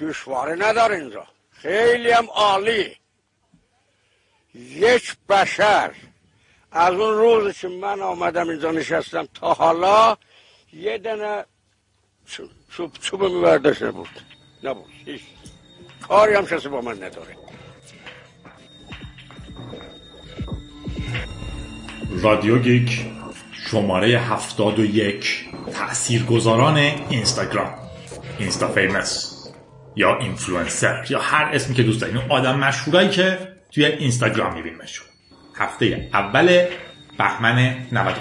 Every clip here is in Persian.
دشواره نداره اینجا. خیلی هم عالی. یک بشر. از اون روز که من آمدم اینجا نشستم تا حالا یه دنه چوب چوب میبردش نبود نبود. هیچ کاری هم کسی با من نداره. رادیو گیک شماره هفتاد و یک تأثیرگذاران اینستاگرام. Insta famous یا اینفلوئنسر یا هر اسمی که دوست دارین. آدم مشهورایی که توی اینستاگرام میبینیمشون هفته اول بهمن 95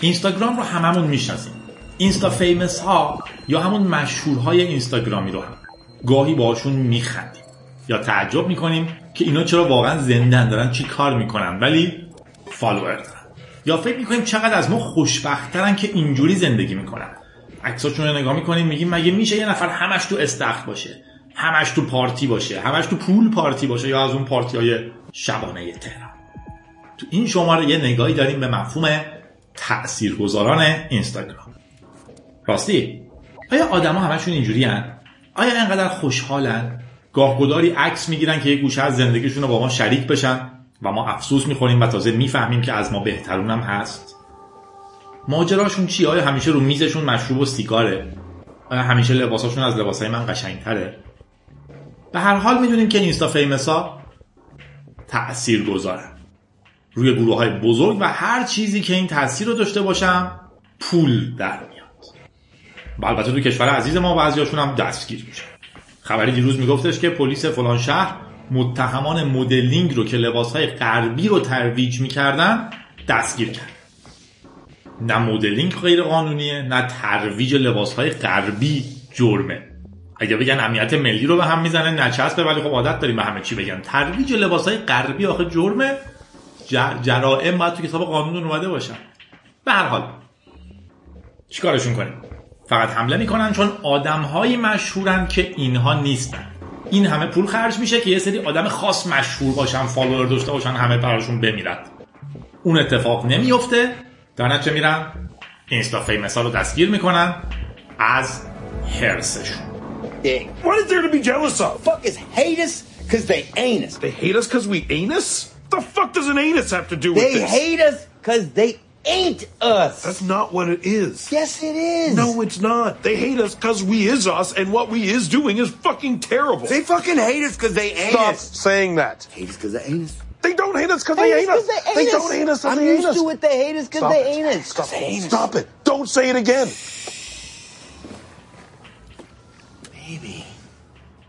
اینستاگرام رو هممون می‌شناسیم. Insta famous ها یا همون مشهورهای اینستاگرامی رو هم گاهی باشون میخندیم یا تعجب می‌کنیم که اینا چرا واقعا زندن دارن چی کار می‌کنن. ولی فالوور دارن یا فکر می‌کنیم چقدر از ما خوشبختترن که اینجوری زندگی می‌کنن؟ عکساشون رو نگاه می‌کنیم میگیم مگه میشه یه نفر همش تو استخر باشه همش تو پارتی باشه همش تو پول پارتی باشه یا از اون پارتی های شبانه تهران؟ تو این شماره یه نگاهی داریم به مفهوم تاثیرگذاران اینستاگرام. راستی آیا آدما همشون اینجوری؟ آیا انقدر خوشحالن؟ گاهگداری عکس می‌گیرن که یه گوشه از زندگیشون رو با ما شریک بشن؟ و ما افسوس می‌خوریم و تازه می‌فهمیم که از ما بهترون هم هست. ماجراشون چی آیا همیشه رو میزشون مشروب و سیگاره؟ آیا همیشه لباساشون از لباسای من قشنگتره؟ به هر حال می‌دونیم که اینستا فیمسا تأثیر گذارن روی گروه های بزرگ و هر چیزی که این تاثیر رو داشته باشم پول در میاد. و البته تو کشور عزیز ما بعضیاشون هم دستگیر میشن خبری دیروز میگفتش که پلیس فلان شهر متهمان مدلینگ رو که لباسهای غربی رو ترویج می‌کردن دستگیر کرد. نه مدلینگ غیر قانونیه نه ترویج لباسهای غربی جرمه. اگه بگن امنیت ملی رو به هم می‌زنه نچسبه ولی خب عادت داریم به همه چی بگن. ترویج لباسهای غربی آخه جرمه. جرائم باید تو کتاب قانون اومده باشن به هر حال چیکارشون کنیم؟ فقط حمله می‌کنن چون آدمهایی مشهورن که اینها نیستن. این همه پول خرج میشه که یه سری آدم خاص مشهور باشن فالوور داشته باشن همه براشون بمیرن اون اتفاق نمیفته در نتیجه میرن اینستا فیمس ها رو دستگیر می‌کنن از هرسشون What is there to be jealous of? Fuck is hate us because they ain't us. They hate us because we ain't us? The fuck does an anus have to do with They this? hate us because they ain't us. That's not what it is. Yes, it is. No, it's not. They hate us because we is us, and what we is doing is fucking terrible. They fucking hate us because they ain't Stop us. saying that. Hate us because they ain't us. They don't hate us because they us ain't 'cause us. they ain't They us. don't hate us 'cause I'm they ain't used us. to it. They hate us because they it. ain't us. Stop They it. ain't. Stop it. Don't say it again. Baby,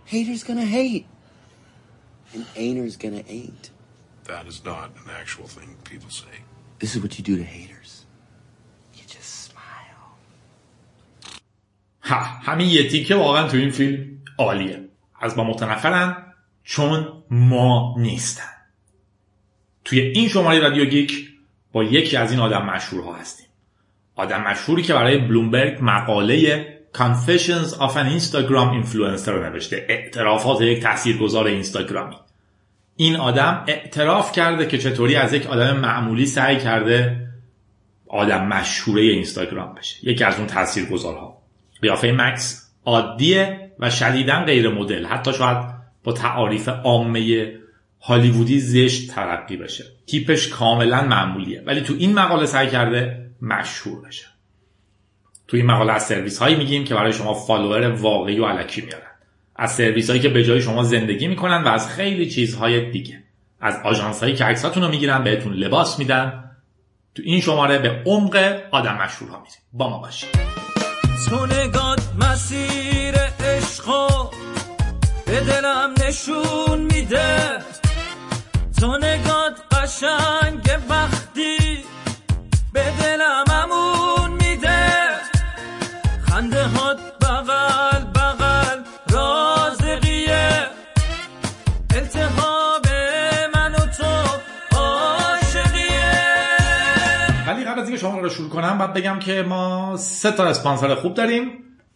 haters gonna hate, and ain'ters gonna ain't. That is not an actual thing people say. This is what you do to haters. You just smile. ها همین یه تیکه واقعا تو این فیلم عالیه. از ما متنفرن چون ما نیستن. توی این شماره رادیو گیک با یکی از این آدم مشهورها هستیم. آدم مشهوری که برای بلومبرگ مقاله Confessions of an Instagram Influencer رو نوشته. اعترافات یک تاثیرگذار اینستاگرامی. این آدم اعتراف کرده که چطوری از یک آدم معمولی سعی کرده آدم مشهوره اینستاگرام بشه. یکی از اون تاثیرگذارها. قیافه مکس عادیه و شدیدا غیر مدل. حتی شاید با تعاریف عامه هالیوودی زشت ترقی بشه. تیپش کاملا معمولیه. ولی تو این مقاله سعی کرده مشهور بشه. تو این مقاله از سرویس هایی میگیم که برای شما فالوور واقعی و علکی میارن از سرویس هایی که به جای شما زندگی می‌کنن و از خیلی چیزهای دیگه. از آژانس هایی که عکساتون رو می‌گیرن بهتون لباس میدن. تو این شماره به عمق آدم مشهورها میریم. با ما باشید. تو نگات مسیر عشقو به دلم نشون میده. تو نگات قشنگ وقتی به دلم امون رو شروع کنم باید بگم که ما سه تا اسپانسر خوب داریم.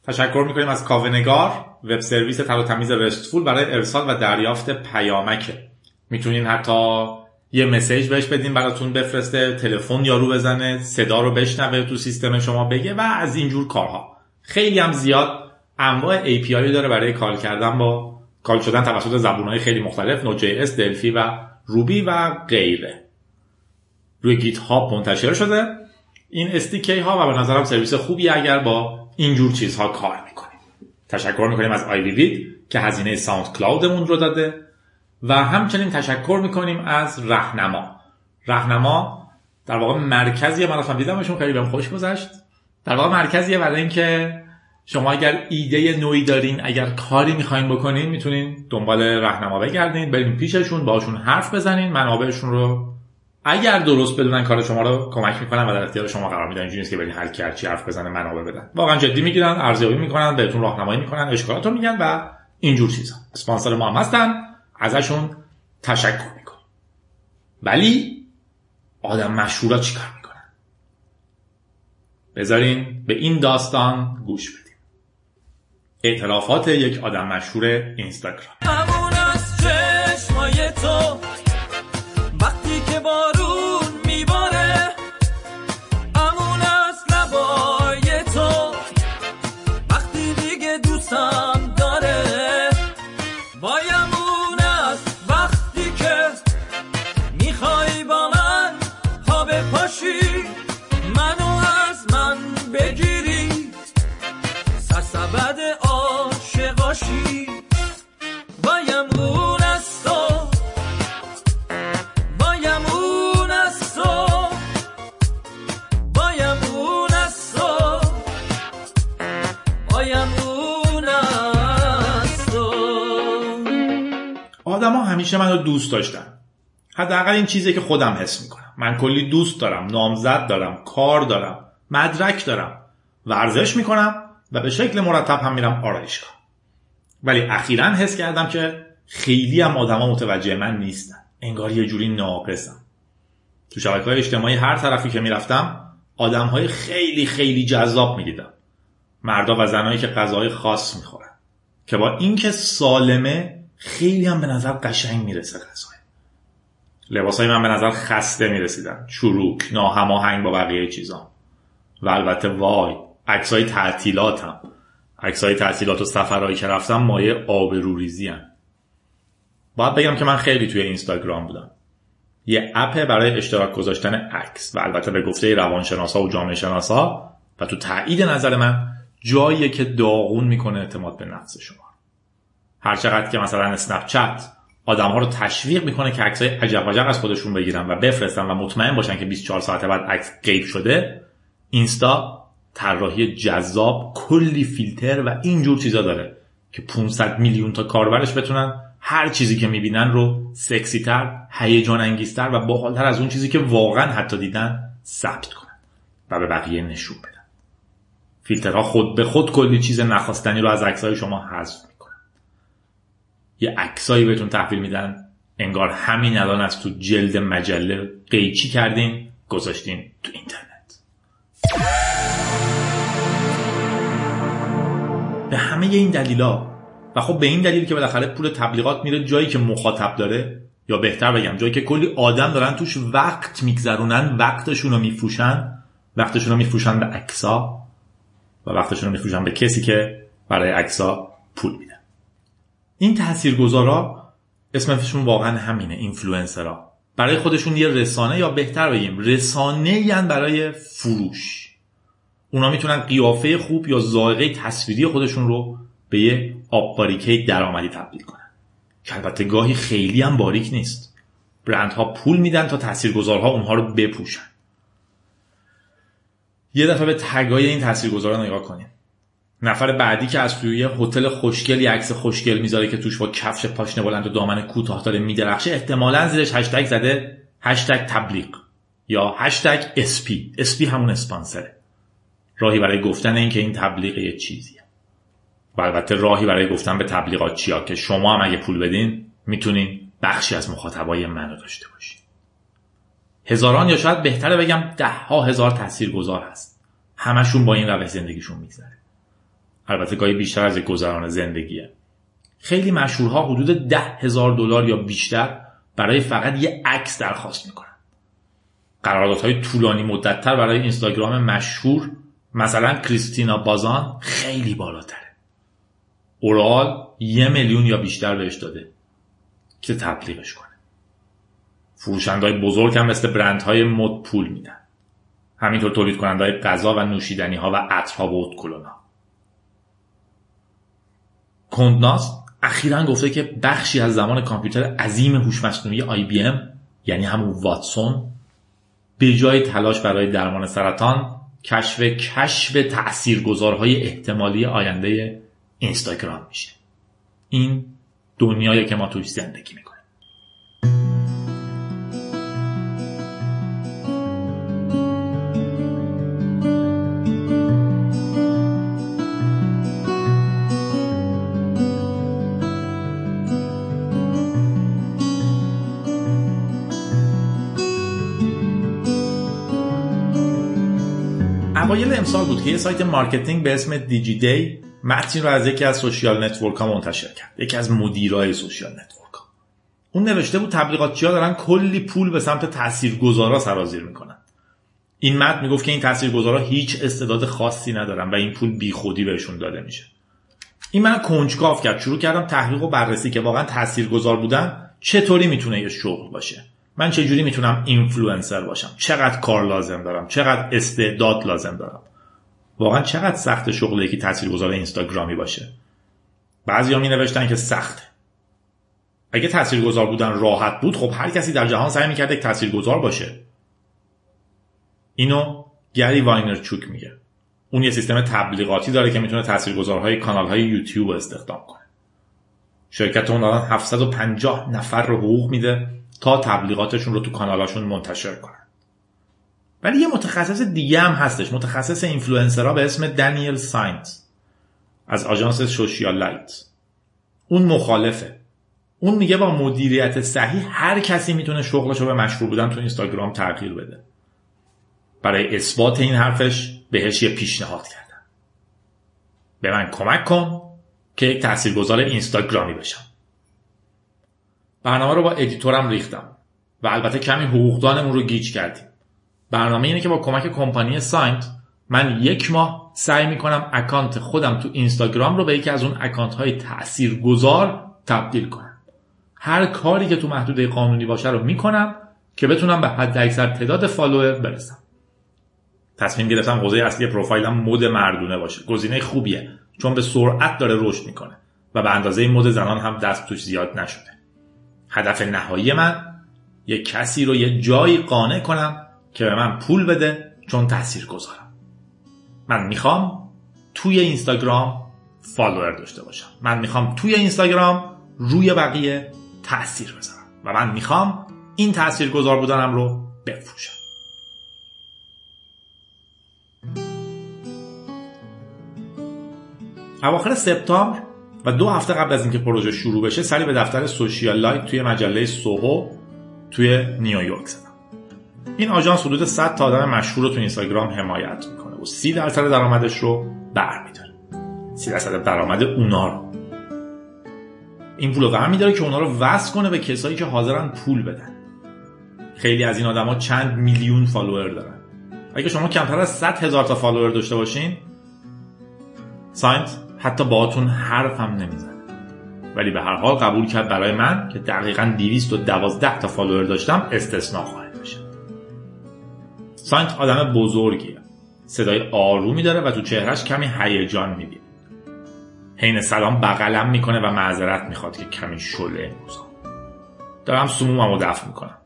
تشکر می‌کنیم از کاونگار وب سرویس تر و تمیز رستفول برای ارسال و دریافت پیامکه می‌تونین حتی یه message بهش بدین براتون بفرسته تلفن یارو بزنه صدا رو بشنوه تو سیستم شما بگه و از اینجور کارها. خیلی هم زیاد انواع API داره برای call کردن یا call شدن توسط زبونهای خیلی مختلف Node.js دلفی و روبی و غیره. روی GitHub منتشر شده. این SDK ها و به نظرم سرویس خوبی اگر با اینجور چیزها کار می‌کنیم. تشکر می‌کنیم از آیوی که هزینه SoundCloud مون رو داده و همچنین تشکر می‌کنیم از رهنما. رهنما در واقع مرکزیه. من رفتم دیدمشون خیلی بهم خوش گذشت. در واقع مرکزیه برای اینکه شما اگر ایده نوعی دارین اگر کاری می‌خواین بکنین می‌تونین دنبال رهنما بگردین برین پیششون باشون حرف بزنین منابعشون رو اگر درست بدونن کار شما رو کمک می‌کنن و در اختیار شما قرار میدن اینجوری نیست که برین هر کی چی حرف بزنه منابع بدن. واقعا جدی می‌گیرن ارزیابی می‌کنن بهتون راهنمایی می‌کنن اشکالات رو میگن و اینجور چیزا. اسپانسر ما هم هستن. ازشون تشکر می‌کنم. ولی آدم مشهورا چیکار می‌کنن؟ بذارین به این داستان گوش بدیم. اعترافات یک آدم مشهور اینستاگرام. آدما همیشه منو دوست داشتن. حداقل این چیزی که خودم حس می‌کنم. من کلی دوست دارم نامزد دارم کار دارم مدرک دارم ورزش می‌کنم و به شکل مرتب هم میرم آرایشگاه. ولی اخیرا حس کردم که خیلی هم آدما متوجه من نیستن. انگار یه جوری ناقصم. تو شبکه های اجتماعی هر طرفی که می‌رفتم آدم های خیلی خیلی جذاب می‌دیدم. مردا و زنایی که غذاهای خاص می‌خورن. که با اینکه سالمه خیلی هم به نظر قشنگ می‌رسه غذای لباسای من به نظر خسته می‌رسیدن. چروک ناهماهنگ با بقیه چیزا و البته وای عکسای تعطیلاتم. عکسای تعطیلات و سفرهایی که رفتم مایه آبروریزی هم. باید بگم که من خیلی توی اینستاگرام بودم. یه اپ برای اشتراک گذاشتن عکس و البته به گفته روانشناسا و جامعه شناسا و تو تایید نظر من جاییه که داغون می‌کنه اعتماد به نفس شما. هر چقدر که مثلا اسنپ چت آدم ها رو تشویق می‌کنه که عکسای عجب وجب از خودشون بگیرن و بفرستن و مطمئن باشن که 24 ساعت بعد عکس غیب شده اینستا طراحی جذاب کلی فیلتر و اینجور چیزا داره که 500 میلیون تا کاربرش بتونن هر چیزی که می‌بینن رو سکسی تر هیجان انگیزتر و باحالتر از اون چیزی که واقعا حتی دیدن ثبت کنن و به بقیه نشون بدن. فیلترها خود به خود کلی چیز نخواستنی رو از عکسای شما حذف یه عکسایی بهتون تحویل میدن. انگار همین الان از تو جلد مجله قیچی کردین گذاشتین تو اینترنت. به همه این دلیلا و خب به این دلیل که بالاخره پول تبلیغات میره جایی که مخاطب داره یا بهتر بگم جایی که کلی آدم دارن توش وقت میگذرونن وقتشون رو میفروشن وقتشون رو میفروشن به عکسا و وقتشون رو میفروشن به کسی که برای عکسا پول میده. این تاثیرگذارا اسمشون واقعا همینه اینفلوئنسرها برای خودشون یه رسانه یا بهتر بگیم رسانه یعنی برای فروش. اونا می‌تونن قیافه خوب یا ذائقه تصویری خودشون رو به یه آب باریکه درآمدی تبدیل کنن. که البته گاهی خیلی هم باریک نیست. برندها پول میدن تا تاثیرگذارها اونها رو بپوشن. یه دفعه به تگای این تاثیرگذارا نگاه کنین نفر بعدی که از توی هتل خوشگل یه عکس خوشگل می‌ذاره که توش با کفش پاشنه بلند و دامن کوتاه داره میدرخشه احتمالا زیرش هشتگ زده هشتگ تبلیغ یا هشتگ اسپی. اسپی همون اسپانسره. راهی برای گفتن این که این تبلیغ یه چیزیه. و البته راهی برای گفتن به تبلیغات چیا که شما هم اگه پول بدین می‌تونین بخشی از مخاطبای منو داشته باشین هزاران یا شاید بهتره بگم ده ها هزار تاثیرگذار هست. همشون با این روش زندگیشون میگذره. البته گاهی بیشتر از یک گذران زندگیه. خیلی مشهورها حدود ده هزار دلار یا بیشتر برای فقط یه عکس درخواست می‌کنن. قراردادهای طولانی مدتتر برای اینستاگرام مشهور مثلا کریستینا بازان خیلی بالاتره. اورال یه میلیون یا بیشتر بهش داده که تبلیغش کنه. فروشندهای بزرگ هم مثل برندهای مد پول میدن. همینطور تولید کننده های غذا و نوشیدنی ها و عطرها و اتکلونا کندناس اخیرا گفته که بخشی از زمان کامپیوتر عظیم هوش مصنوعی ام یعنی همون واتسون به جای تلاش برای درمان سرطان کشف کشف تاثیرگذارهای احتمالی آینده اینستاگرام میشه. این دنیایی که ما توش زندگی می‌کنیم. اوایل امسال بود که یه سایت مارکتینگ به اسم Digiday متنی رو از یکی از social network ها منتشر کرد. یکی از مدیرای social network ها اون نوشته بود تبلیغاتچی ها دارن کلی پول به سمت تاثیرگذارا سرازیر می‌کنن. این متن می‌گفت که این تاثیرگذارا هیچ استعداد خاصی ندارن و این پول بیخودی بهشون داده میشه. این منو کنجکاو کرد. شروع کردم تحقیق و بررسی که واقعا تاثیرگذار بودن چطوری می‌تونه یه شغل باشه. من چجوری می‌تونم اینفلوئنسر باشم؟ چقدر کار لازم دارم؟ چقدر استعداد لازم دارم؟ واقعا چقدر سخت شغل یکی تاثیرگذار اینستاگرامی باشه؟ بعضیا می نوشتن که سخته. اگه تاثیرگذار بودن راحت بود خب هر کسی در جهان سعی می‌کرد یک تاثیرگذار باشه. اینو گری واینرچوک میگه. اون یه سیستم تبلیغاتی داره که می‌تونه تاثیرگذارهای کانالهای یوتیوب استخدام کنه. شرکت اون الان 750 نفر رو حقوق میده. تا تبلیغاتشون رو تو کانالاشون منتشر کنن. ولی یه متخصص دیگه هم هستش. متخصص اینفلوئنسرها به اسم دانیل ساینت. از آژانس Socialyte. اون مخالفه. اون میگه با مدیریت صحیح هر کسی می‌تونه شغلش رو به مشهور بودن تو اینستاگرام تغییر بده. برای اثبات این حرفش بهش یه پیشنهاد کردم به من کمک کن که یک تاثیرگذار اینستاگرامی بشم. برنامه رو با editor م ریختم و البته کمی حقوقدانمون رو گیج کردیم. برنامه اینه که با کمک کمپانی ساینت من یک ماه سعی می‌کنم اکانت خودم تو اینستاگرام رو به یکی از اون اکانت های تأثیر گذار تبدیل کنم. هر کاری که تو محدوده قانونی باشه رو می‌کنم که بتونم به حد اکثر تعداد فالوور برسم. تصمیم گرفتم حوزه اصلی پروفایلم مد مردونه باشه. گزینه خوبیه چون به سرعت داره رشد می‌کنه و به اندازه مد زنان هم دست توش زیاد نشده. هدف نهایی من یه کسی رو یه جایی قانع کنم که به من پول بده چون تاثیر گذارم من می‌خوام توی اینستاگرام فالوور داشته باشم. من می‌خوام توی اینستاگرام روی بقیه تاثیر بذارم و من می‌خوام این تاثیر گذار بودنم رو بفروشم. اواخر سپتامبر و دو هفته قبل از اینکه پروژه شروع بشه سری به دفتر Socialyte توی محله سوهو توی نیویورک زدم. این آژانس حدود 100 تا آدم مشهور رو تو اینستاگرام حمایت می‌کنه و 30 درصد درآمدش رو برمیداره. 30 درصد درآمد اونا رو. این پول رو میداره که اونا رو وصل کنه به کسایی که حاضرن پول بدن. خیلی از این آدما چند میلیون فالوور دارن. اگه شما کمتر از 100 هزار تا فالوور داشته باشین ساینت حتی باهاتون حرف هم نمی‌زنه ولی به هر حال قبول کرد برای من که دقیقا 212 تا فالوور داشتم استثناء قائل بشه. ساینت آدم بزرگیه. صدای آرومی داره و تو چهرش کمی هیجان می‌بینم. حین سلام بغلم می‌کنه و معذرت می‌خواد که کمی شله این روزا دارم سمومم رو دفع می‌کنم.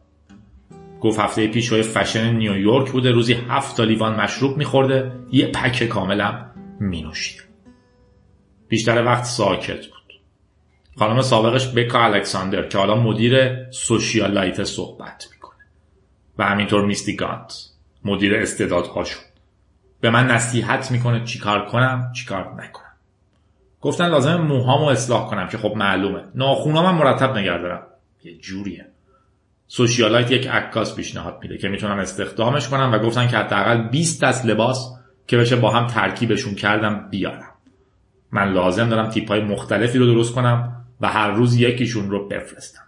گفت هفته پیش های فشن نیویورک بوده روزی هفت تا لیوان مشروب میخورده یه پک کاملم مینوشیده بیشتر وقت ساکت بود. خانم سابقش بکا الکساندر که حالا مدیر Socialyte صحبت می‌کنه. و همینطور میستی گانت مدیر استعدادها شد به من نصیحت می‌کنه چیکار کنم چیکار نکنم. گفتن لازم موهامو اصلاح کنم که خب معلومه. ناخونام هم مرتب نگه دارم یه جوریه. سوشیالایت یک عکاس پیشنهاد میده که می‌تونم استخدامش کنم و گفتن که حداقل 20 دست لباس که بشه با هم ترکیبشون کردم بیارم. من لازم دارم تیپ های مختلفی رو درست کنم و هر روز یکیشون رو بفرستم.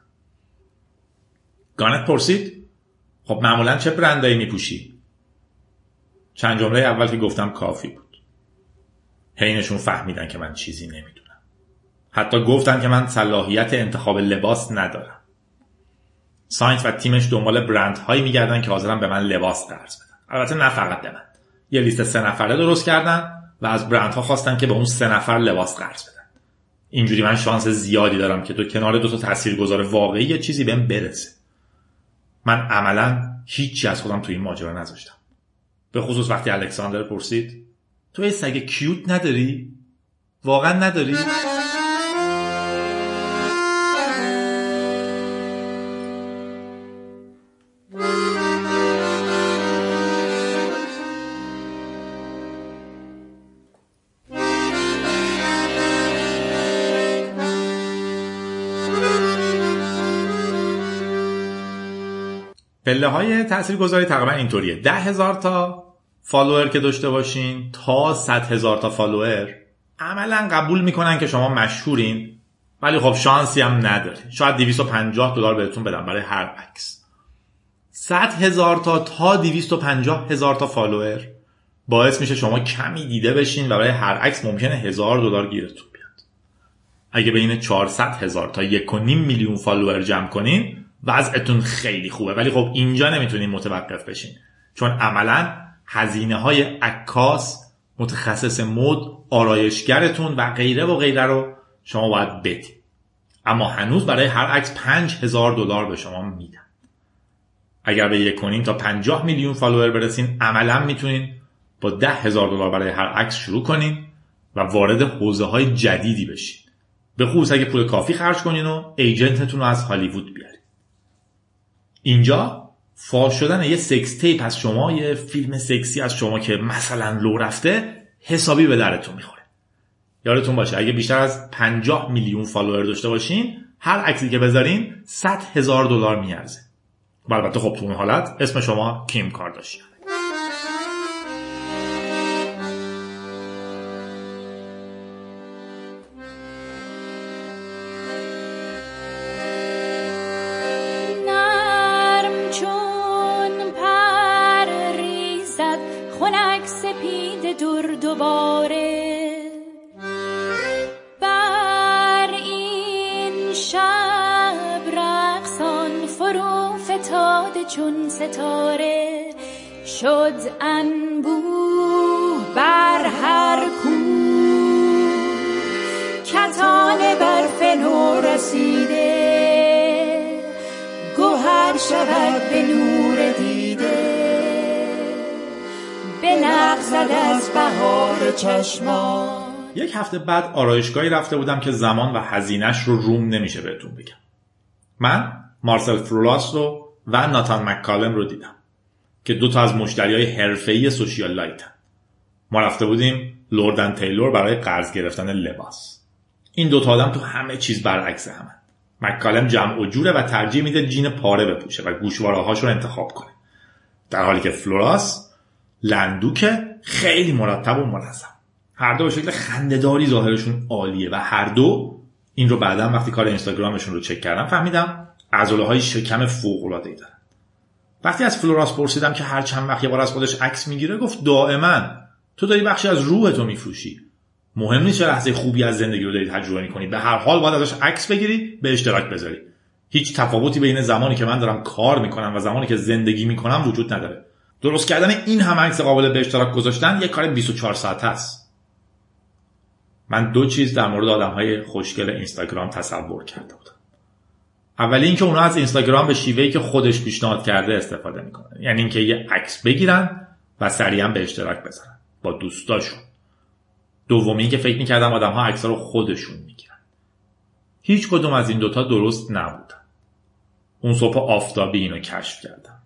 گانت پرسید؟ خب معمولا چه برندایی میپوشی؟ چند جمله اول که گفتم کافی بود. حینشون فهمیدن که من چیزی نمی‌دونم. حتی گفتن که من صلاحیت انتخاب لباس ندارم. ساینس و تیمش دنبال برندهایی میگردن که حاضرن به من لباس قرض بدن. البته نه فقط به من. یه لیست سه نفره درست کردن. و از برندها خواستن که به اون سه نفر لباس قرض بدن. اینجوری من شانس زیادی دارم که تو کنار دو تا تاثیرگذار واقعی یه چیزی بهم برسه. من عملا هیچی از خودم تو این ماجرا نذاشتم. به خصوص وقتی الکساندر پرسید تو یه سگ کیوت نداری؟ واقعا نداری؟ پله های تأثیر گذاری تقریبا اینطوریه. ده هزار تا فالوور که داشته باشین تا صد هزار تا فالوور عملا قبول می‌کنن که شما مشهورین ولی خب شانسی هم ندارین شاید 250 دلار بهتون بدن برای هر عکس. 100 هزار تا تا 250 هزار تا فالوور باعث میشه شما کمی دیده بشین و برای هر عکس ممکنه هزار دلار گیرتون بیاد. اگه بین 400 هزار تا 1.5 میلیون فالوور جمع کنین وضعتون خیلی خوبه. ولی خب اینجا نمی‌تونین متوقف بشین. چون عملا هزینه های عکاس متخصص مد آرایشگرتون و غیره و غیره رو شما باید بدین. اما هنوز برای هر عکس 5000 دلار به شما میدن. اگر به یک کنین تا 50 میلیون فالوور برسین عملا می‌تونین با 10 هزار دلار برای هر عکس شروع کنین و وارد حوزه های جدیدی بشین. به خصوص اگه پول کافی خرج کنین و ایجنتتون رو از هالیوود بیارین. اینجا فاش شدن یه sex tape از شما یه فیلم سکسی از شما که مثلا لو رفته حسابی به دردتون می‌خوره. یادتون باشه اگه بیشتر از 50 میلیون فالوور داشته باشین هر عکسی که بذارین 100 هزار دلار میارزه. البته خب تو اون حالت اسم شما کیم کارداشیانه. چون ستاره شد انبوه بر هر کو. کتان برف نو رسیده گوهر شود به نور دیده. به نقصد از بهار چشمان. یک هفته بعد آرایشگاهی رفته بودم که زمان و هزینهش رو روم نمیشه بهتون بگم. من مارسل فرولاس رو و ناتان مککالم رو دیدم که دو تا از مشتری های حرفه‌ای Socialyte ان ما رفته بودیم Lord and Taylor برای قرض گرفتن لباس. این دو تا آدم تو همه چیز برعکس همن. مککالم جمع و جوره و ترجیح میده جین پاره بپوشه و گوشواره رو انتخاب کنه. در حالی که فلوراس لندوکه خیلی مرتب و منظم. هر دو به شکل خندهداری ظاهرشون عالیه و هر دو این رو بعدا وقتی کار اینستاگرامشون رو چک کردم فهمیدم عضله های شکم فوق العاده ای دارن. وقتی از فلوراس پرسیدم که هر چند وقت یه بار از خودش عکس می‌گیره گفت دائما. تو داری بخشی از روح تو میفروشی. مهم نیست چه لحظه خوبی از زندگی رو داری تجربه می‌کنی به هر حال باید ازش عکس بگیری به اشتراک بذاری. هیچ تفاوتی بین زمانی که من دارم کار می‌کنم و زمانی که زندگی می‌کنم وجود نداره. درست کردن این هم عکس قابل به اشتراک گذاشتن یه کار 24 ساعته است. من دو چیز در مورد آدم های خوشگل اینستاگرام تصور کرده بودم اولی اینکه اونا از اینستاگرام به شیوهی که خودش پیشنهاد کرده استفاده می‌کنن. یعنی اینکه یه عکس بگیرن و سریعا به اشتراک بذارن با دوستاشون. دومی که فکر می‌کردم آدم ها عکس رو خودشون می‌گیرن. هیچ کدوم از این دوتا درست نبودن. اون صبح آفتابی اینو کشف کردم.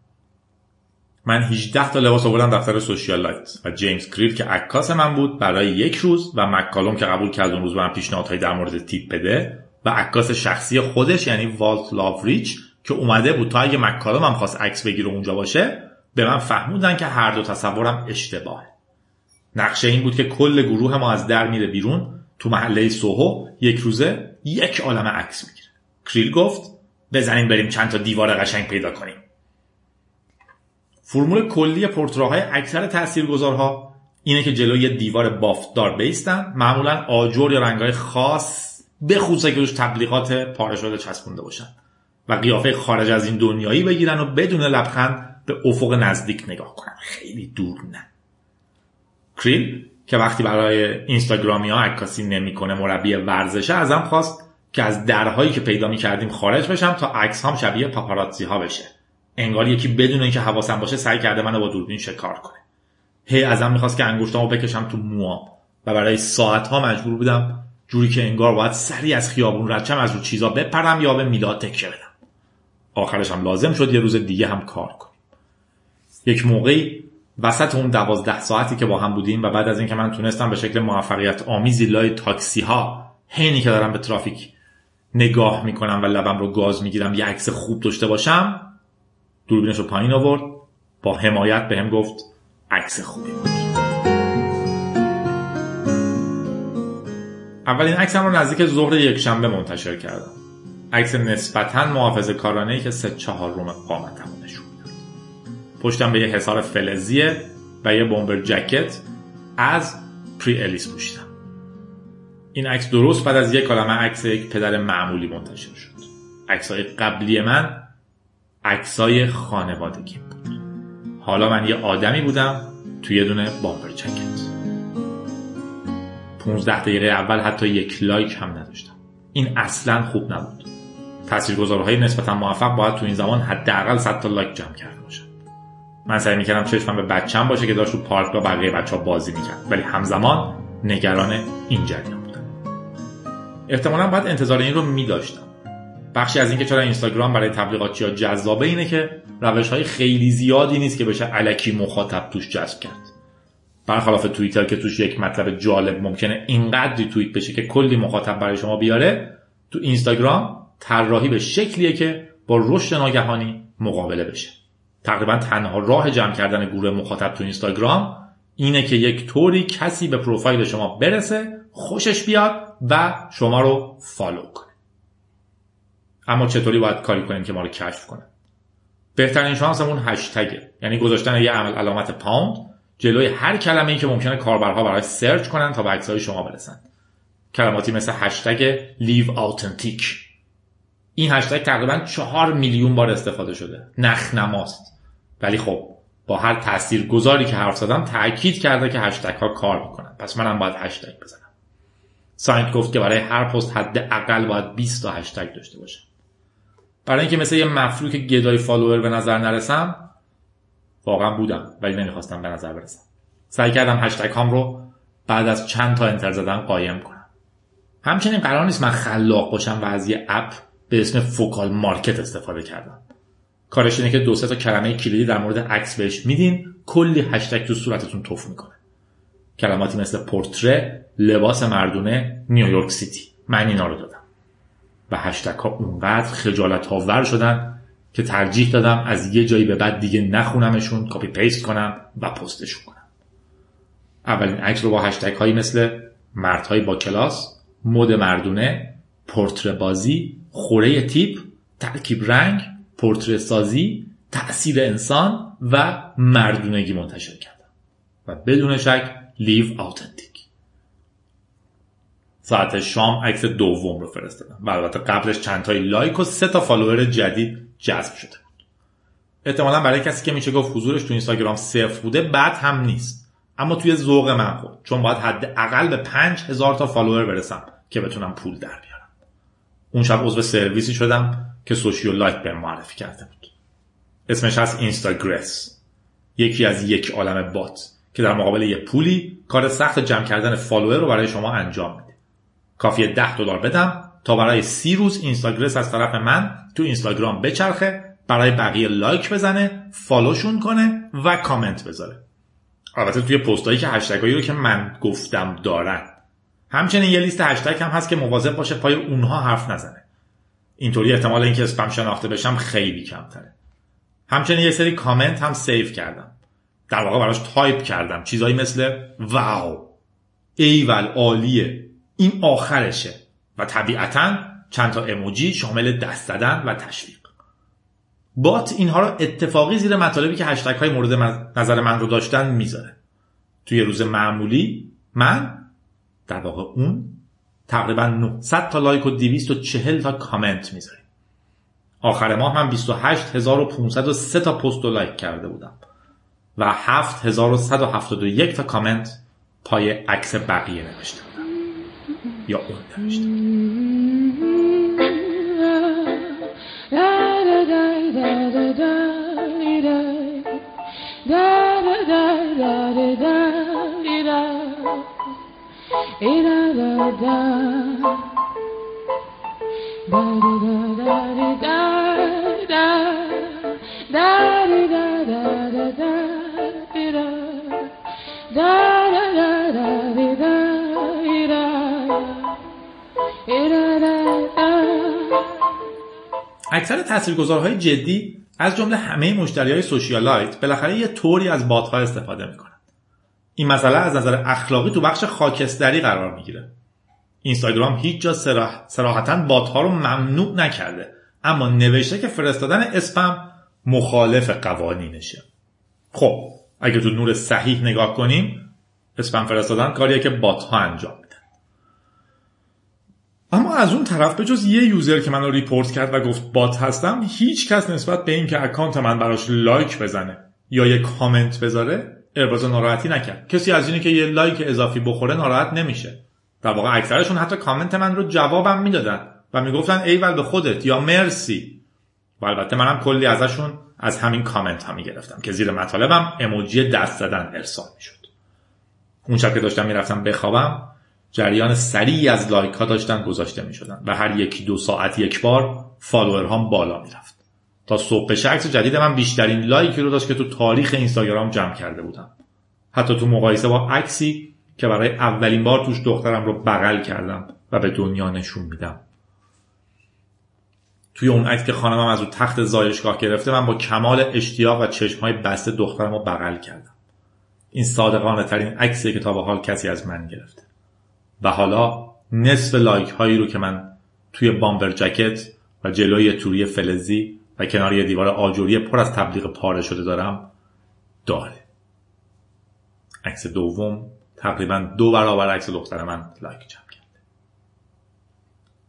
من 18 تا لباس آوردم دفتر Socialyte و جیمز کریل که عکاس من بود برای یک روز و مکالوم که قبول کرد اون روز به من پیشنهادهایی در مورد تیپ بده و عکاس شخصی خودش یعنی والت لاوریچ که اومده بود تا اگه مکالوم هم خواست عکس بگیره اونجا باشه به من فهموندن که هر دو تصورم اشتباهه. نقشه این بود که کل گروه ما از در میره بیرون تو محله سوهو یک روزه یک عالم عکس می‌گیره. کریل گفت بزنیم بریم چند تا دیوار قشنگ پیدا کنیم. فرمول کلی پورتراهای اکثر تاثیرگذارها اینه که جلوی دیوار بافتدار بیستن معمولا آجر یا رنگهای خاص به خصوصه که روش تبلیغات پاره شده چسبونده باشن و قیافه خارج از این دنیایی بگیرن و بدون لبخند به افق نزدیک نگاه کنن. خیلی دور نه. کریل که وقتی برای اینستاگرامی ها عکاسی نمی‌کنه مربی ورزشه ازم خواست که از درهایی که پیدا می‌کردیم خارج بشم تا عکس هم شبیه پاپاراتزی ها بشه. انگار یکی بدون اینکه حواسم باشه سعی کرده منو با دوربین شکار کنه. هی ازم می‌خواست که انگشتامو بکشم تو موام و برای ساعت ها مجبور بودم جوری که انگار باید سری از خیابون ردشم از رو چیزا بپرم یا به میلاد تکیه بدم. آخرش هم لازم شد یه روز دیگه هم کار کنیم یک موقعی وسط اون دوازده ساعتی که با هم بودیم و بعد از اینکه من تونستم به شکل موفقیت آمیزی لای تاکسی ها حینی که دارم به ترافیک نگاه می‌کنم و لبم رو گاز می‌گیرم یه عکس خوب داشته باشم دوربینش رو پایین آورد با حمایت به هم گفت عکس خوبی بود. اولین عکسم رو نزدیک ظهر یک شنبه منتشر کردم. عکس نسبتا محافظ کارانه که سه چهار روم قامتم نشون می‌داد پشتم به یه حسار فلزیه و یه بومبر جکت از پری الیس پوشیدم. این عکس درست بعد از یک کلمه عکس یک پدر معمولی منتشر شد. عکسای قبلی من عکسای خانوادگی بود. حالا من یه آدمی بودم توی یه دونه بامبر جکت. 15 دقیقه اول حتی یک لایک هم نداشتم. این اصلا خوب نبود. تاثیرگذارهای نسبتا موفق باید تو این زمان حداقل 100 تا لایک جمع کرده باشن. من سعی می‌کردم چشمم به بچم باشه که داشت رو پارک با بقیه بچه ها بازی می‌کرد. ولی همزمان نگران این جریان بودم. احتمالا باید انتظار این رو میداشتم. بخشی از اینکه چرا اینستاگرام برای تبلیغاتی ها جذابه اینه که روش های خیلی زیادی نیست که بشه علکی مخاطب توش جذب کرد. برخلاف توییتر که توش یک مطلب جالب ممکنه اینقدری توییت بشه که کلی مخاطب برای شما بیاره تو اینستاگرام طراحی به شکلیه که با رشد ناگهانی مقابله بشه. تقریبا تنها راه جمع کردن گروه مخاطب تو اینستاگرام اینه که یک طوری کسی به پروفایل شما برسه خوشش بیاد و شما رو follow کنه. اما چطوری باید کاری کنیم که ما رو کشف کنه؟ بهترین شانس همون هشتگه. یعنی گذاشتن یه عمل علامت پاوند جلوی هر کلمه ای که ممکنه کاربرها برای search کنن تا به شما برسن. کلماتی مثل هشتگ live authentic این هشتگ تقریبا چهار میلیون بار استفاده شده. نخنماست ولی خب با هر تأثیر گذاری که حرف زدم تاکید کرده که هشتگ ها کار می‌کنن. پس منم باید هشتگ بزنم. ساینت گفت که برای هر پست حد اقل باید 20 تا هشتگ داشته باشه. برای اینکه مثل یه مفلوک گدای follower به نظر نرسم واقعا بودم ولی نمی‌خواستم به نظر برسم. سعی کردم هشتگ هام رو بعد از چند تا enter زدن قایم کنم. همچنین قرار نیست من خلاق باشم و از یه app به اسم Focalmark استفاده کردم. کارش اینه که دو سه تا کلمه کلیدی در مورد عکس بهش میدین کلی هشتگ تو صورتتون توف می‌کنه. کلماتی مثل پورتره لباس مردونه نیویورک سیتی. من اینا رو دادم. و هشتگ ها اونقدر خجالت آور شدن که ترجیح دادم از یه جایی به بعد دیگه نخونمشون copy paste کنم و پستشون کنم. اولین عکس رو با هشتگ هایی مثل مردهای با کلاس مد مردونه پورتره بازی خوره تیپ ترکیب رنگ پورتره سازی تأثیر انسان و مردونگی منتشر کردم. و بدون شک live authentic ساعت شام عکس دوم رو فرستادم. و البته قبلش چند تای لایک و سه تا follower جدید جذب شده. احتمالا برای کسی که میشه گفت حضورش تو اینستاگرام صفر بوده بد هم نیست. اما توی ذوق من خورد چون باید حد اقل به پنج هزار تا follower برسم که بتونم پول در بیارم. اون شب عضو سرویسی شدم که Socialyte بهم معرفی کرده بود. اسمش هست Instagress. یکی از یک عالم bot که در مقابل یه پولی کار سخت جمع کردن follower رو برای شما انجام میده. کافیه ده دلار بدم تا برای سی روز Instagress از طرف من تو اینستاگرام بچرخه برای بقیه لایک بزنه follow شون کنه و کامنت بذاره. البته توی پستایی که هشتگایی رو که من گفتم دارن. همچنین یه لیست هشتگ هم هست که مواظب باشه پای اونها حرف نزنه. اینطوری احتمال اینکه اسپم شناخته بشم خیلی کمتره. همچنین یه سری کامنت هم save کردم. در واقع براش تایپ کردم. چیزایی مثل wow ایول عالیه. این آخرشه. و طبیعتا چند تا اموجی شامل دست زدن و تشویق. bot اینها رو اتفاقی زیر مطالبی که هشتگ های مورد نظر من رو داشتن می‌ذاره. توی روز معمولی من در واقع اون تقریبا 900 تا لایک و 240 تا کامنت می‌ذاریم آخر ماه من 28503 تا پست و لایک کرده بودم و 7171 تا کامنت پای عکس بقیه نوشته بودم. yapmak demişler. Da da da da da da da da da اکثر تاثیرگذارهای جدی از جمله همه مشتری های سوشیالایت بالاخره یه طوری از بات ها استفاده می‌کنن. این مسئله از نظر اخلاقی تو بخش خاکستری قرار می‌گیره. اینستاگرام هیچ جا سراح... سراحتا بات ها رو ممنوع نکرده اما نوشته که فرستادن اسپم مخالف قوانینشه. خب اگه تو نور صحیح نگاه کنیم اسپم فرستادن کاریه که بات ها انجام اما از اون طرف به جز یه user که منو report کرد و گفت bot هستم هیچ کس نسبت به اینکه account من براش لایک بزنه یا یه کامنت بذاره ابراز ناراحتی نکرد. کسی از اینه که یه لایک اضافی بخوره ناراحت نمیشه. در واقع اکثرشون حتی کامنت من رو جوابم می‌دادن و می‌گفتن ایول به خودت یا مرسی. و البته منم کلی ازشون از همین کامنت ها می‌گرفتم که زیر مطالبم اموجی دست زدن ارسال می‌شد. اون شب که داشتم می‌رفتم بخوابم جریان سریعی از لایک ها داشتن گذاشته می شدن و هر یکی دو ساعت یک بار follower هم بالا می رفت. تا صبح عکس جدید من بیشترین لایکی رو داشت که تو تاریخ اینستاگرام جمع کرده بودم. حتی تو مقایسه با عکسی که برای اولین بار توش دخترم رو بغل کردم و به دنیا نشون میدم. توی اون عکس که خانمم از رو تخت زایشگاه گرفته من با کمال اشتیاق و چشمهای بسته دخترم رو بغل کردم. این صادقانه ترین عکسیه که تا به حال کسی از من گرفته. و حالا نصف لایک هایی رو که من توی bomber jacket و جلوی توری فلزی و کنار یه دیوار آجوری پر از تبلیغ پاره شده دارم داره. عکس دوم تقریبا دو برابر عکس دختر من لایک جمع کرده.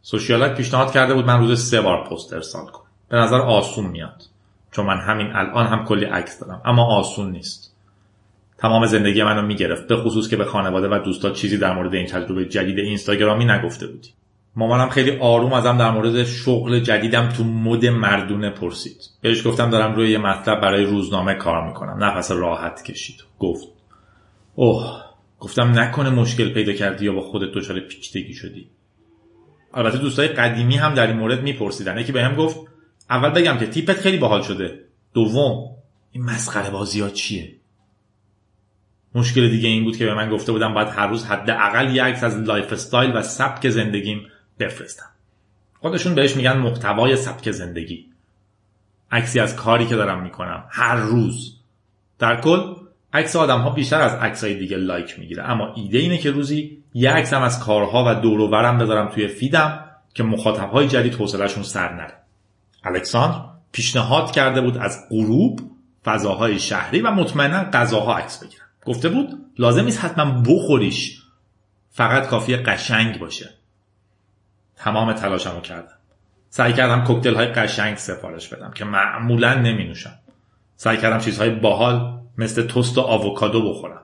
Socialyte پیشنهاد کرده بود من روز سه بار پست ارسال کنم. به نظر آسون میاد. چون من همین الان هم کلی عکس دارم. اما آسون نیست. تمام زندگی منو می‌گرفت به خصوص که به خانواده و دوستا چیزی در مورد این تجربه جدید اینستاگرامی نگفته بودی. مامانم خیلی آروم ازم در مورد شغل جدیدم تو مد مردونه پرسید. بهش گفتم دارم روی یه مطلب برای روزنامه کار می‌کنم. نفس راحت کشید. گفت اوه. گفتم نکنه مشکل پیدا کردی یا با خودت دچار پیچیدگی شدی. البته دوستای قدیمی هم در این مورد میپرسیدن. یکی بهم گفت اول بگم که تیپت خیلی باحال شده. دوم این مسخره بازی ها چیه؟ مشکل دیگه این بود که به من گفته بودم باید هر روز حداقل یک عکس از lifestyle و سبک زندگیم بفرستم. خودشون بهش میگن محتوای سبک زندگی. عکسی از کاری که دارم می‌کنم هر روز. در کل عکس آدم ها بیشتر از عکس های دیگه لایک می‌گیره. اما ایده اینه که روزی یه عکسم از کارها و دور و بذارم توی فیدم که مخاطب های جدید حوصلهشون سر نره. الکساندر پیشنهاد کرده بود از غروب فضاهای شهری و مطمئنا غذاها عکس بگیرم گفته بود لازم نیست حتما بخوریش. فقط کافی قشنگ باشه. تمام تلاشمو کردم. سعی کردم کوکتل های قشنگ سفارش بدم که معمولا نمی نوشم سعی کردم چیزهای باحال مثل توست و آووکادو بخورم.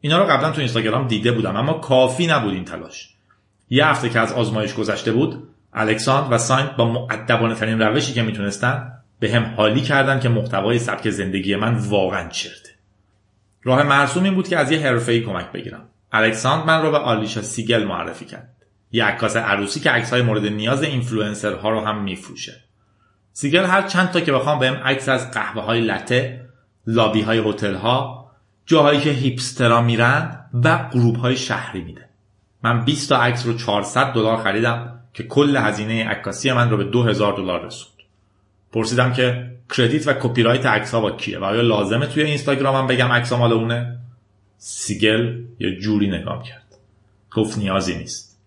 اینا رو قبلا تو اینستاگرام دیده بودم اما کافی نبود این تلاش. یه هفته که از آزمایش گذشته بود الکساندر و ساینت با مؤدبانه ترین روشی که می‌تونستن بهم حالی کردن که محتوای سبک زندگی من واقعا چرته. راه مرسوم این بود که از یه حرفه‌ای کمک بگیرم. الکساندر من رو به آلیشا سیگل معرفی کرد. یه عکاس عروسی که عکس‌های مورد نیاز اینفلوئنسرها رو هم میفروشه. سیگل هر چند تا که بخوام بهم عکس از قهوه های latte لابی های هتل ها جاهایی که hipster ا میرن و غروب های شهری میده. من 20 تا عکس رو 400 دلار خریدم که کل هزینه عکاسی من رو به 2000 دلار رسوند. پرسیدم که credit و کپی رایت عکس ها با کیه؟ و آیا لازمه توی اینستاگرامم بگم عکس مال اونه؟ سیگل یه جوری نگام کرد گفت نیازی نیست.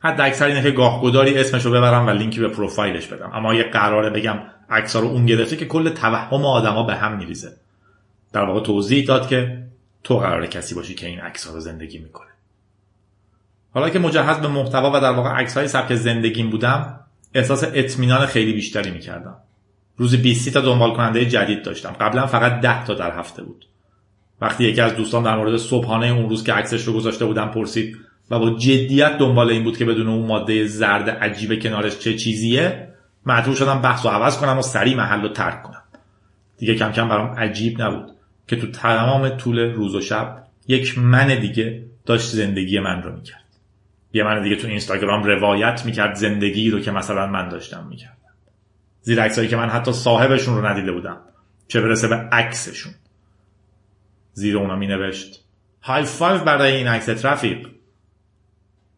حد اکثر اینه که گاهگداری اسمشو ببرم و لینکی به پروفایلش بدم. اما یه قراره بگم عکس‌ها رو اون گرفته که کل توهم آدما به هم میریزه. در واقع توضیح داد که تو قراره کسی باشی که این عکس‌ها رو زندگی می‌کنه. حالا که مجهز به محتوا و در واقع عکس‌های سبک زندگیم بودم احساس اطمینان خیلی بیشتری می‌کردم. روزی 20 تا دنبال کننده جدید داشتم. قبلا فقط 10 تا در هفته بود. وقتی یکی از دوستان در مورد صبحانه اون روز که عکسش رو گذاشته بودم پرسید و با جدیت دنبال این بود که بدون اون ماده زرد عجیب کنارش چه چیزیه مجبور شدم بحث و عوض کنم و سریع محل رو ترک کنم. دیگه کم کم برام عجیب نبود که تو تمام طول روز و شب یک من دیگه داشت زندگی من رو می‌کرد. یه من دیگه تو اینستاگرام روایت می‌کرد زندگی رو که مثلا من داشتم می‌کردم زیر عکسایی که من حتی صاحبشون رو ندیده بودم. چه برسه به عکسشون. زیر اونا می نوشت های فایو برای این عکس رفیق.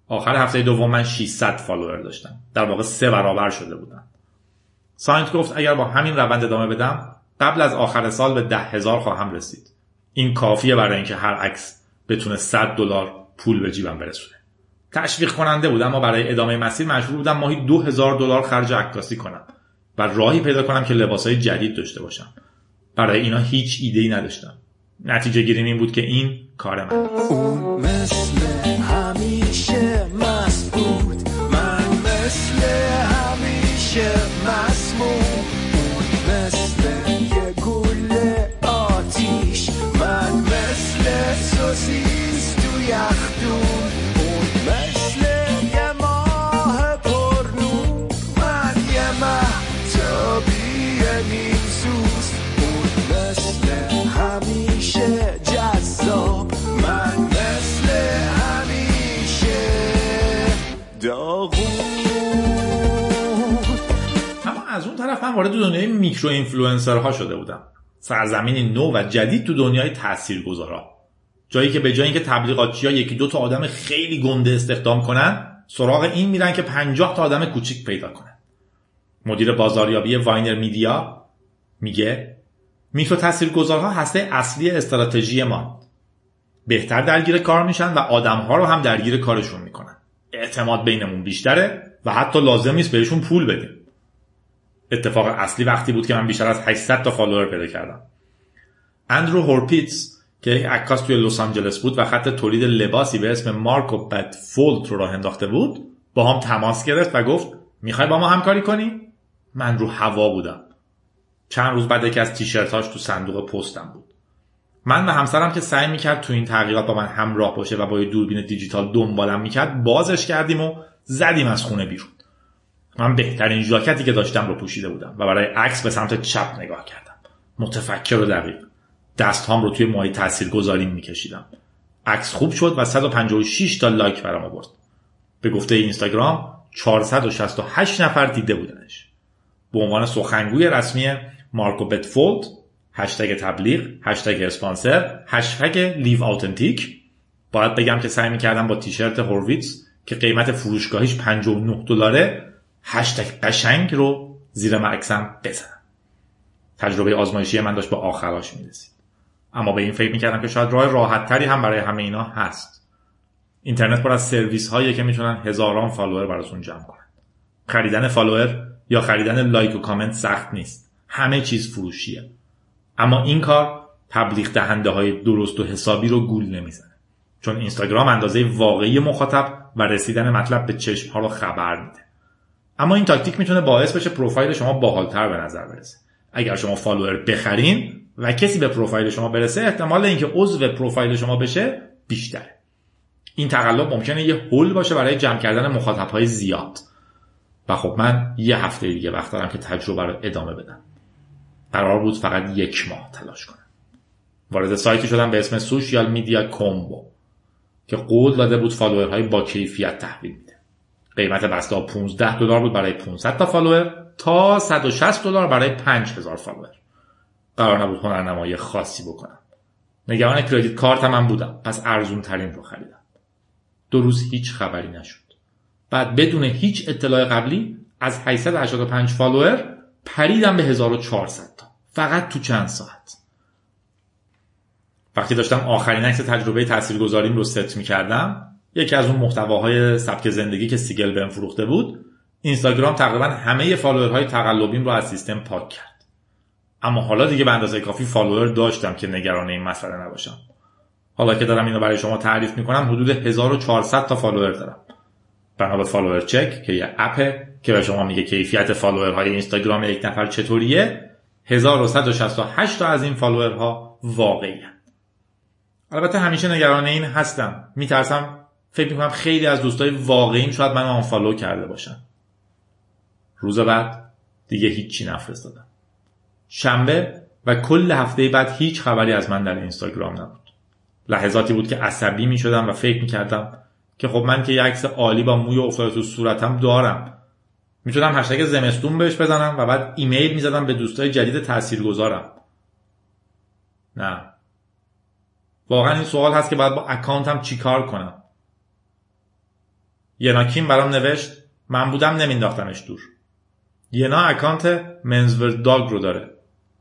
آخر هفته دوم من 600 فالوور داشتم. در واقع سه برابر شده بودم. ساینت گفت اگر با همین روند ادامه بدم قبل از آخر سال به ده هزار خواهم رسید. این کافیه برای اینکه هر عکس بتونه 100 دلار پول به جیبم برسونه. تشویق کننده بود اما برای ادامه مسیر مجبور بودم ماهی 2000 دلار خرج عکاسی کنم. و راهی پیدا کنم که لباسهای جدید داشته باشم. برای اینا هیچ ایده ای نداشتم. نتیجه گیریم این بود که این کار من اون من وارد دنیای micro influencer ها شده بودم سرزمینی نو و جدید تو دنیای تاثیرگذارا. جایی که به جای اینکه تبلیغاتچیا یکی دو تا آدم خیلی گنده استخدام کنن سراغ این میرن که 50 تا آدم کوچیک پیدا کنن. مدیر بازاریابی واینر میدیا میگه میکرو تاثیرگذارها هسته اصلی استراتژی ما. بهتر درگیر کار میشن و آدمها رو هم درگیر کارشون می‌کنن. اعتماد بینمون بیشتره و حتی لازم نیست بهشون پول بدیم. اتفاق اصلی وقتی بود که من بیشتر از 800 تا فالوور پیدا کردم. اندرو هورویتس که یک عکاس توی لس آنجلس بود و خط تولید لباسی به اسم مارکو بد فولت رو راه انداخته بود باهام تماس گرفت و گفت می‌خوای با ما همکاری کنی؟ من رو هوا بودم. چند روز بعد یکی از تیشرتاش تو صندوق پستم بود. من و همسرم که سعی می‌کرد تو این تغییرات با من همراه باشه و با یه دوربین دیجیتال دنبالم می‌کرد بازش کردیم و زدیم از خونه بیرون. من بهترین ژاکتی که داشتم رو پوشیده بودم و برای عکس به سمت چپ نگاه کردم. متفکر و دقیق. دستهام رو توی موهای تاثیر گذاریم میکشیدم. عکس خوب شد و 156 تا لایک برام آورد. به گفته اینستاگرام 468 نفر دیده بودنش. به عنوان سخنگوی رسمی مارکو بتفولد هشتگ تبلیغ هشتگ اسپانسر هشتگ live authentic. باید بگم که سعی می‌کردم با تیشرت هورویتس که قیمت فروشگاهیش 59 دلاره هشتگ قشنگ رو زیر عکسم بزنم تجربه آزمایشی من داشت به آخراش می‌رسید. اما به این فکر می‌کردم که شاید راه راحت تری هم برای همه اینا هست. اینترنت پر از سرویس هایی که می‌تونن هزاران فالوور براتون جمع کنن. خریدن فالوور یا خریدن لایک و کامنت سخت نیست. همه چیز فروشیه. اما این کار تبلیغ دهنده های درست و حسابی رو گول نمی‌زنه. چون اینستاگرام اندازه واقعی مخاطب و رسیدن مطلب به چشم ها رو خبر میده. اما این تاکتیک می‌تونه باعث بشه پروفایل شما باحالتر به نظر برسه. اگر شما فالوور بخرین و کسی به پروفایل شما برسه احتمال اینکه عضو پروفایل شما بشه بیشتره. این تقلب ممکنه یه هل باشه برای جمع کردن مخاطب های زیاد. و خب من یه هفته دیگه وقت دارم که تجربه رو ادامه بدم. قرار بود فقط یک ماه تلاش کنم. وارد سایتی شدم به اسم سوشیال میدیا کومبو که قول داده بود فالوورهای با کیفیت تحویل قیمت بسته 15 دلار بود برای 500 تا فالوور تا 160 دلار برای 5000 فالوور. قرار نبود هنرنمایی خاصی بکنم. نگران credit card من بودم. پس ارزون ترین رو خریدم. دو روز هیچ خبری نشد. بعد بدون هیچ اطلاع قبلی از 885 فالوور پریدم به 1400 تا. فقط تو چند ساعت. وقتی داشتم آخرین عکس تجربه تاثیرگذاریم رو ست می‌کردم یکی از اون محتواهای سبک زندگی که سیگل بهم فروخته بود اینستاگرام تقریبا همه فالوورهای تقلبیم رو از سیستم پاک کرد. اما حالا دیگه به اندازه کافی فالوور داشتم که نگران این مسئله نباشم. حالا که دارم اینو برای شما تعریف می‌کنم حدود 1400 تا فالوور دارم. بنا به فالوور چک که یه اپه که به شما میگه کیفیت فالوورهای اینستاگرام یک نفر چطوریه 1168 تا از این فالوورها واقعی البته همیشه نگران این هستم. میترسم فکر می‌کنم خیلی از دوستای واقعیم شاید منو unfollow کرده باشن. روز بعد دیگه هیچی نفرستادم شنبه و کل هفته بعد هیچ خبری از من در اینستاگرام نبود. لحظاتی بود که عصبی می شدم و فکر می کردم که خب من که یه عکس عالی با موی افتاده تو صورتم دارم. می‌تونم هشتگ زمستون بهش بزنم و بعد ایمیل می‌زدم به دوستای جدید تاثیرگذارم. نه. واقعا این سوال هست که باید با اکانتم چیکار کنم؟ یناکیم برام نوشت من بودم نمینداختمش دور. ینا اکانت منزور داگ رو داره.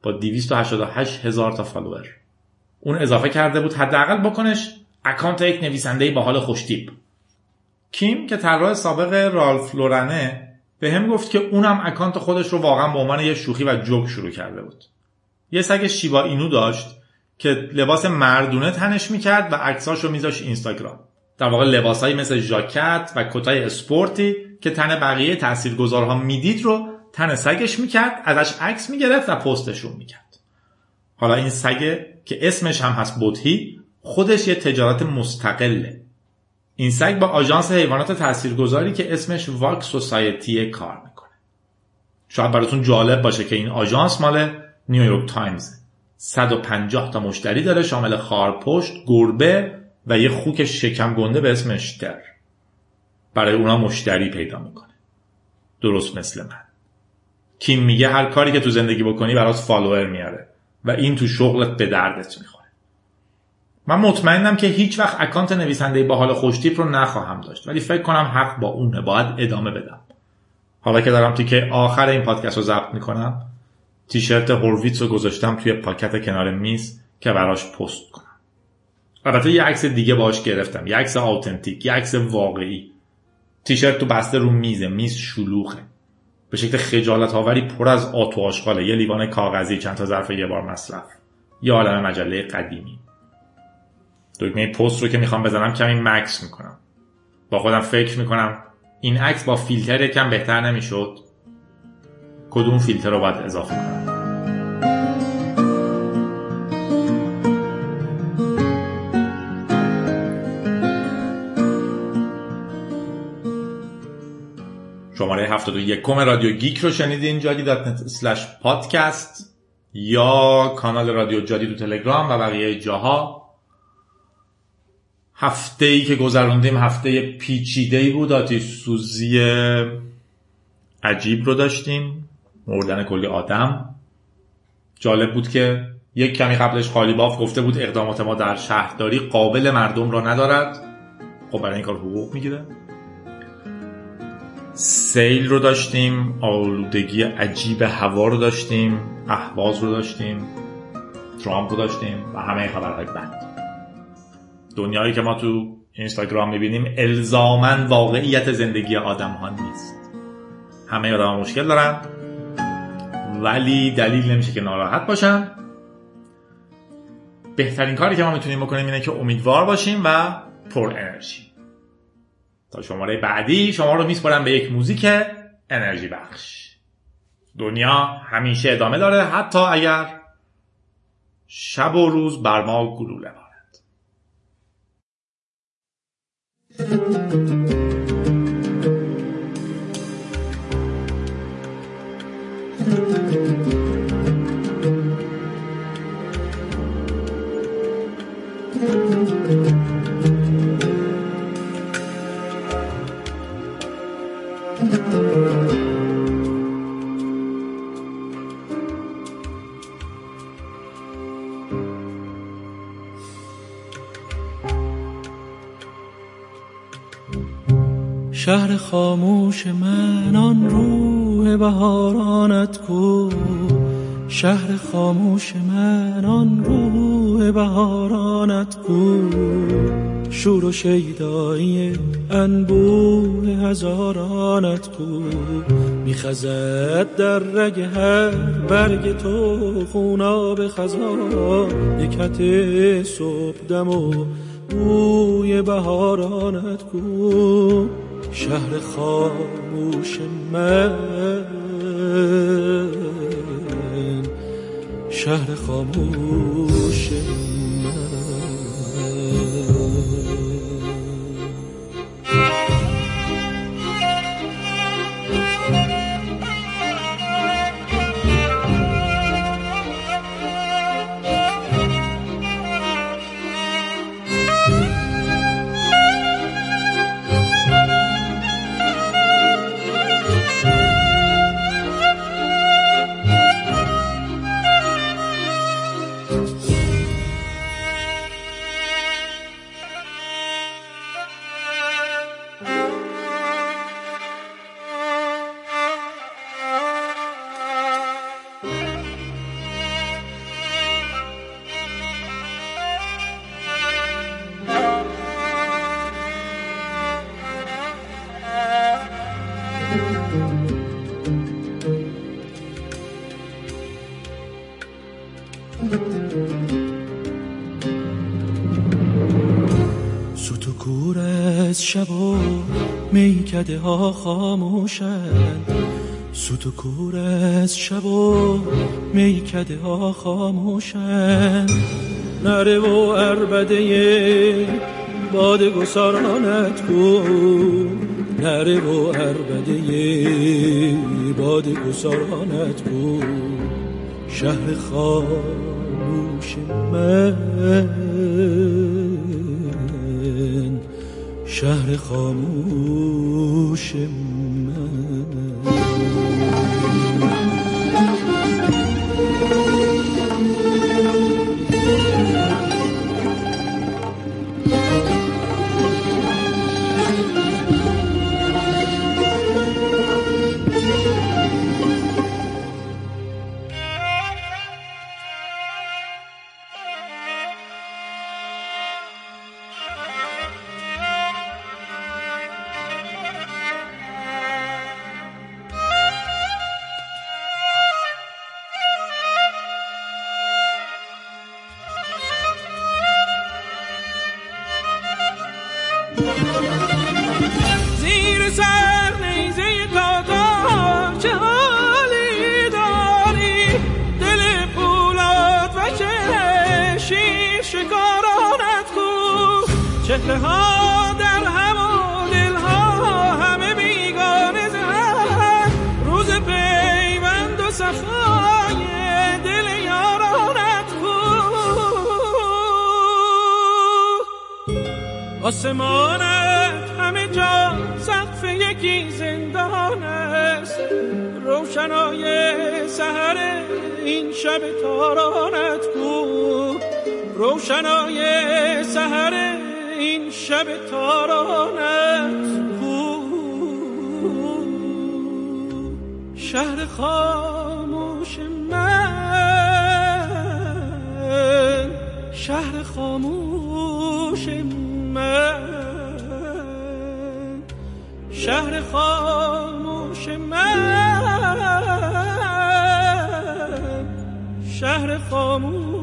با 288 هزار تا فالوور. اون اضافه کرده بود حداقل بکنش اکانت یک نویسنده با حال خوشتیپ. کیم که طراح سابق رالف لورنه به هم گفت که اونم اکانت خودش رو واقعا به عنوان یه شوخی و جوک شروع کرده بود. یه سگ شیبا اینو داشت که لباس مردونه تنش می‌کرد و عکساش رو میذاش اینستاگرام. در واقع لباسهایی مثل ژاکت و کتای اسپورتی که تن بقیه تاثیرگذارها می‌دید رو تن سگش می‌کرد ازش عکس می‌گرفت و پستشون می‌کرد. حالا این سگه که اسمش هم هست بودهی خودش یه تجارت مستقله. این سگ با آژانس حیوانات تاثیرگذاری که اسمش Wag Society کار می‌کنه. شاید براتون جالب باشه که این آژانس مال نیویورک تایمز 150 تا مشتری داره شامل خارپشت، گربه و یه خوک شکم گنده به اسم اشتر. برای اونا مشتری پیدا می‌کنه. درست مثل من. کیم میگه هر کاری که تو زندگی بکنی برات فالوور میاره و این تو شغلت به دردت می‌خوره. من مطمئنم که هیچ وقت اکانت نویسنده با حال خوشتیپ رو نخواهم داشت ولی فکر کنم حق با اونه باید ادامه بدم. حالا که دارم تیکه آخر این پادکست رو ضبط می‌کنم تیشرت هورویتس رو گذاشتم توی پاکت کنار میز که براش پست کنم. البته یه عکس دیگه باش گرفتم. یه عکس آوتنتیک یه عکس واقعی. تیشرت تو بسته رو میزه میز شلوغه. به شکل خجالت آوری پر از آت و آشغاله. یه لیوان کاغذی چند تا ظرف یه بار مصرف. یه عالم مجله قدیمی. دکمه پست رو که می‌خوام بزنم کمی مکس می‌کنم. با خودم فکر می‌کنم این عکس با فیلتر یکم بهتر نمی‌شد. کدوم فیلتر رو باید اضافه کنم؟ شماره 71 رادیو گیک رو شنیدین جادی dot پادکست یا کانال رادیو جادی تو تلگرام و بقیه جاها. هفته ای که گذروندیم هفته پیچیده ای بود آتیش سوزی عجیب رو داشتیم. مردن کلی آدم. جالب بود که یک کمی قبلش خالی باف گفته بود اقدامات ما در شهرداری قابل مردم را ندارد. خب برای این کار حقوق می‌گیره. سیل رو داشتیم آلودگی عجیب هوا رو داشتیم احواز رو داشتیم ترامپ رو داشتیم و همه خبرهای بد. دنیایی که ما تو اینستاگرام می‌بینیم الزامن واقعیت زندگی آدم ها نیست. همه آدم مشکل دارن ولی دلیل نمیشه که ناراحت باشن. بهترین کاری که ما می‌تونیم بکنیم اینه که امیدوار باشیم و پر انرژی. تا شماره بعدی شما رو میسپارم به یک موزیک انرژی بخش. دنیا همیشه ادامه داره حتی اگر شب و روز بر ما گلوله بارد شهر خاموش من آن روح بهارانت کو. شهر خاموش من آن روح بهارانت کو. شور و شیدایی انبوه هزارانت کو. میخزد در رگ هر برگ تو خوناب خزان یکت صبح دم و بوی بهارانت کو. شهر خاموش من. شهر خاموش سوت کور از شب و میکده ها خاموشن سوت و کور از شب و میکده ها خاموشن نره و اربده باد گسارانت کو. نره و اربده باد گسارانت کو. شهر خاموش من. شهر خاموش من. چهره ها در هم و دل ها همه بیگانه زن روز پیوند و صفای دل یارانت کو آسمانت همه جا سقف یکی زندان است. روشنای سهر این شب تارانت کو روشنای سهر شب تارانت کو شهر خاموش من. شهر خاموش من. شهر خاموش من. شهر خاموش